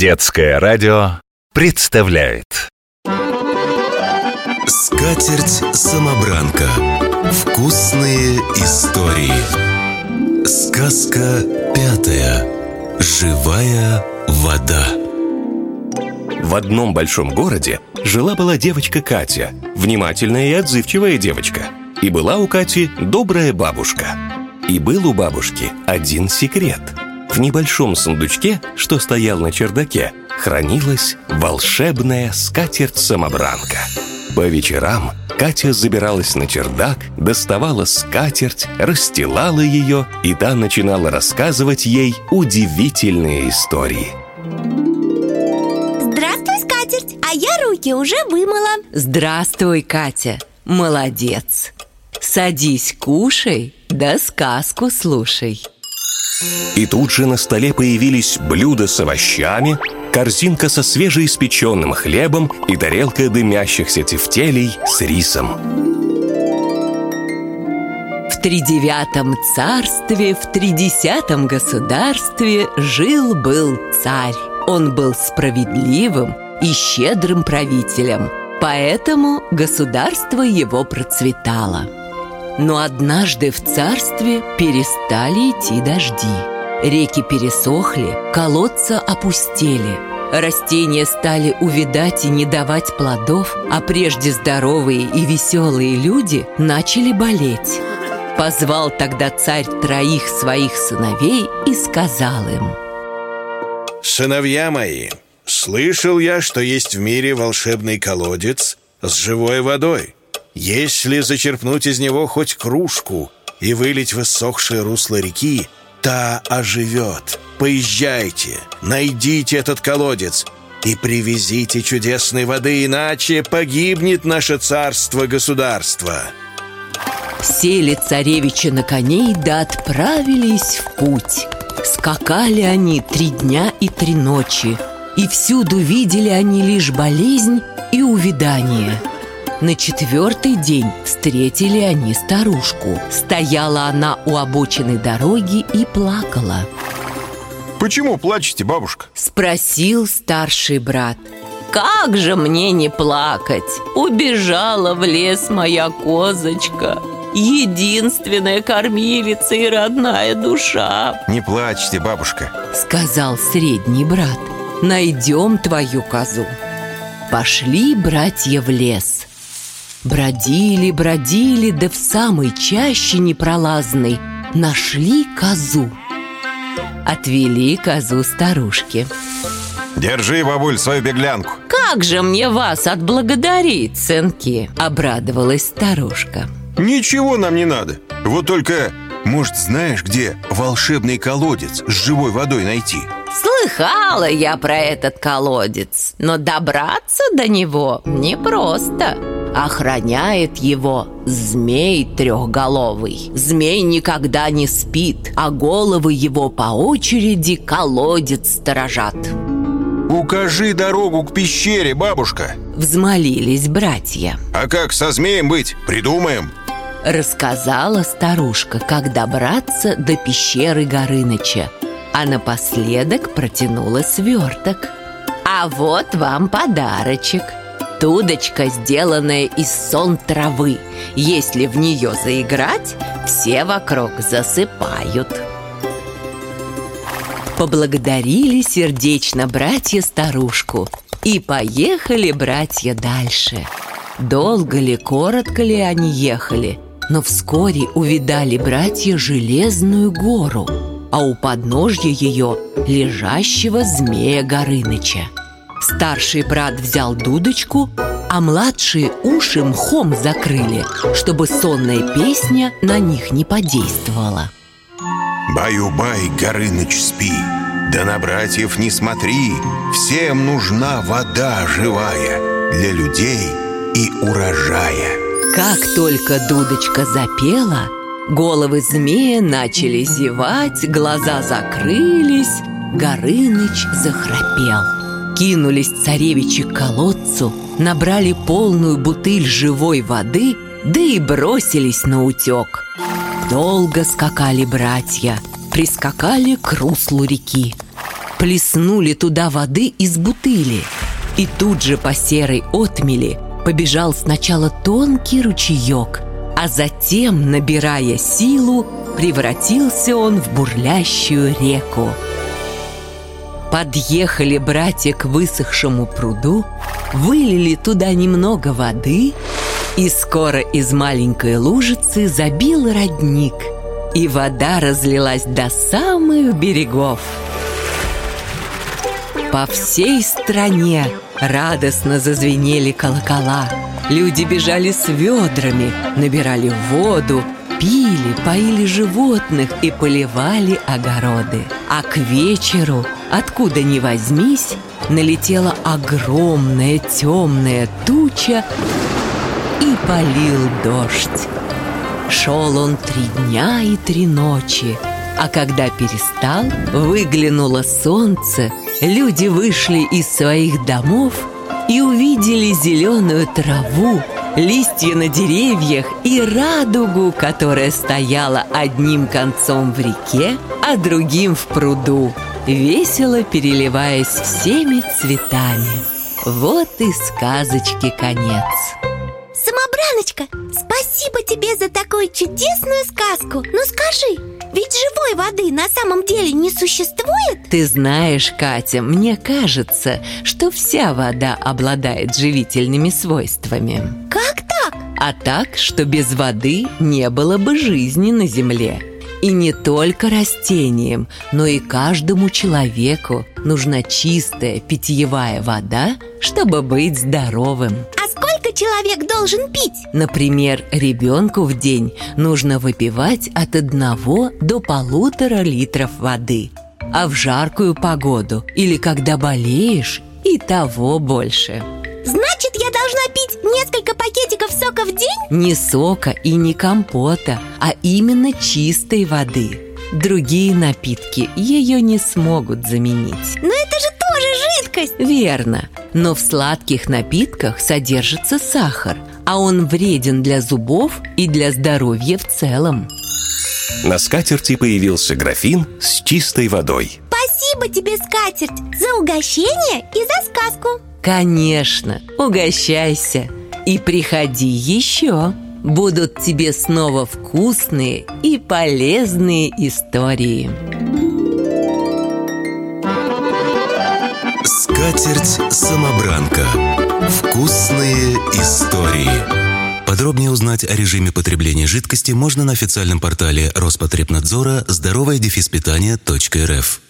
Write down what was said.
Детское радио представляет Скатерть-самобранка. Вкусные истории. Сказка пятая. Живая вода. В одном большом городе жила-была девочка Катя, внимательная и отзывчивая девочка. И была у Кати добрая бабушка. И был у бабушки один секрет. В небольшом сундучке, что стоял на чердаке, хранилась волшебная скатерть-самобранка. По вечерам Катя забиралась на чердак, доставала скатерть, расстилала ее, и та начинала рассказывать ей удивительные истории. Здравствуй, скатерть, а я руки уже вымыла. Здравствуй, Катя, молодец! Садись, кушай, да сказку слушай И тут же на столе появились блюда с овощами, корзинка со свежеиспеченным хлебом и тарелка дымящихся тефтелей с рисом. В тридевятом царстве, в тридесятом государстве Жил-был царь Он был справедливым и щедрым правителем Поэтому государство его процветало Но однажды в царстве перестали идти дожди. Реки пересохли, колодца опустели. Растения стали увядать и не давать плодов А прежде здоровые и веселые люди начали болеть. Позвал тогда царь троих своих сыновей и сказал им Сыновья мои, слышал я, что есть в мире волшебный колодец с живой водой. Если зачерпнуть из него хоть кружку и вылить в иссохшее русло реки, та оживет. Поезжайте, найдите этот колодец и привезите чудесной воды, иначе погибнет наше царство-государство. Сели царевичи на коней да отправились в путь Скакали они три дня и три ночи И всюду видели они лишь болезнь и увядание На четвертый день встретили они старушку. Стояла она у обочины дороги и плакала. Почему плачете, бабушка? Спросил старший брат. Как же мне не плакать? Убежала в лес моя козочка. Единственная кормилица и родная душа Не плачьте, бабушка. Сказал средний брат. Найдем твою козу Пошли братья в лес Бродили, бродили, да в самой чаще непролазной Нашли козу. Отвели козу старушке. Держи, бабуль, свою беглянку. Как же мне вас отблагодарить, сынки? Обрадовалась старушка. Ничего нам не надо. Вот только, может, знаешь, где волшебный колодец с живой водой найти? Слыхала я про этот колодец Но добраться до него непросто Охраняет его змей трехголовый. Змей никогда не спит А головы его по очереди колодец сторожат. Укажи дорогу к пещере, бабушка. Взмолились братья. А как со змеем быть? Придумаем. Рассказала старушка, как добраться до пещеры Горыныча А напоследок протянула сверток. А вот вам подарочек Тудочка, сделанная из сон травы. Если в нее заиграть, все вокруг засыпают. Поблагодарили сердечно братья старушку. И поехали братья дальше. Долго ли, коротко ли они ехали Но вскоре увидали братья железную гору А у подножья ее лежащего змея Горыныча Старший брат взял дудочку, а младшие уши мхом закрыли Чтобы сонная песня на них не подействовала. Баю-бай, Горыныч, спи. Да на братьев не смотри. Всем нужна вода живая Для людей и урожая. Как только дудочка запела, головы змея начали зевать, глаза закрылись, Горыныч захрапел. Кинулись царевичи к колодцу, набрали полную бутыль живой воды, да и бросились на утек. Долго скакали братья, прискакали к руслу реки. плеснули туда воды из бутыли. И тут же по серой отмели побежал сначала тонкий ручеек, а затем, набирая силу, превратился он в бурлящую реку. Подъехали братья к высохшему пруду, вылили туда немного воды, и скоро из маленькой лужицы забил родник, и вода разлилась до самых берегов. По всей стране радостно зазвенели колокола. Люди бежали с ведрами, набирали воду, пили, поили животных и поливали огороды. А к вечеру, откуда ни возьмись, налетела огромная темная туча и полил дождь. Шел он три дня и три ночи, а когда перестал, выглянуло солнце, люди вышли из своих домов и увидели зеленую траву, листья на деревьях и радугу, которая стояла одним концом в реке, а другим в пруду, весело переливаясь всеми цветами. Вот и сказочки конец. Самобраночка, спасибо тебе за такую чудесную сказку Ну скажи, ведь живой воды на самом деле не существует? Ты знаешь, Катя, мне кажется, что вся вода обладает живительными свойствами Как так? А так, что без воды не было бы жизни на Земле и не только растениям, но и каждому человеку нужна чистая питьевая вода, чтобы быть здоровым. А сколько человек должен пить? Например, ребенку в день нужно выпивать от одного до полутора литров воды. А в жаркую погоду или когда болеешь, и того больше. Значит, я должна пить несколько пакетиков сока в день? Не сока и не компота, а именно чистой воды. Другие напитки ее не смогут заменить. Но это же тоже жидкость! Верно, но в сладких напитках содержится сахар, а он вреден для зубов и для здоровья в целом. На скатерти появился графин с чистой водой. Спасибо тебе, скатерть, за угощение и за сказку Конечно, угощайся и приходи еще. Будут тебе снова вкусные и полезные истории. Скатерть-самобранка. Вкусные истории. Подробнее узнать о режиме потребления жидкости можно на официальном портале Роспотребнадзора здоровое питание.рф.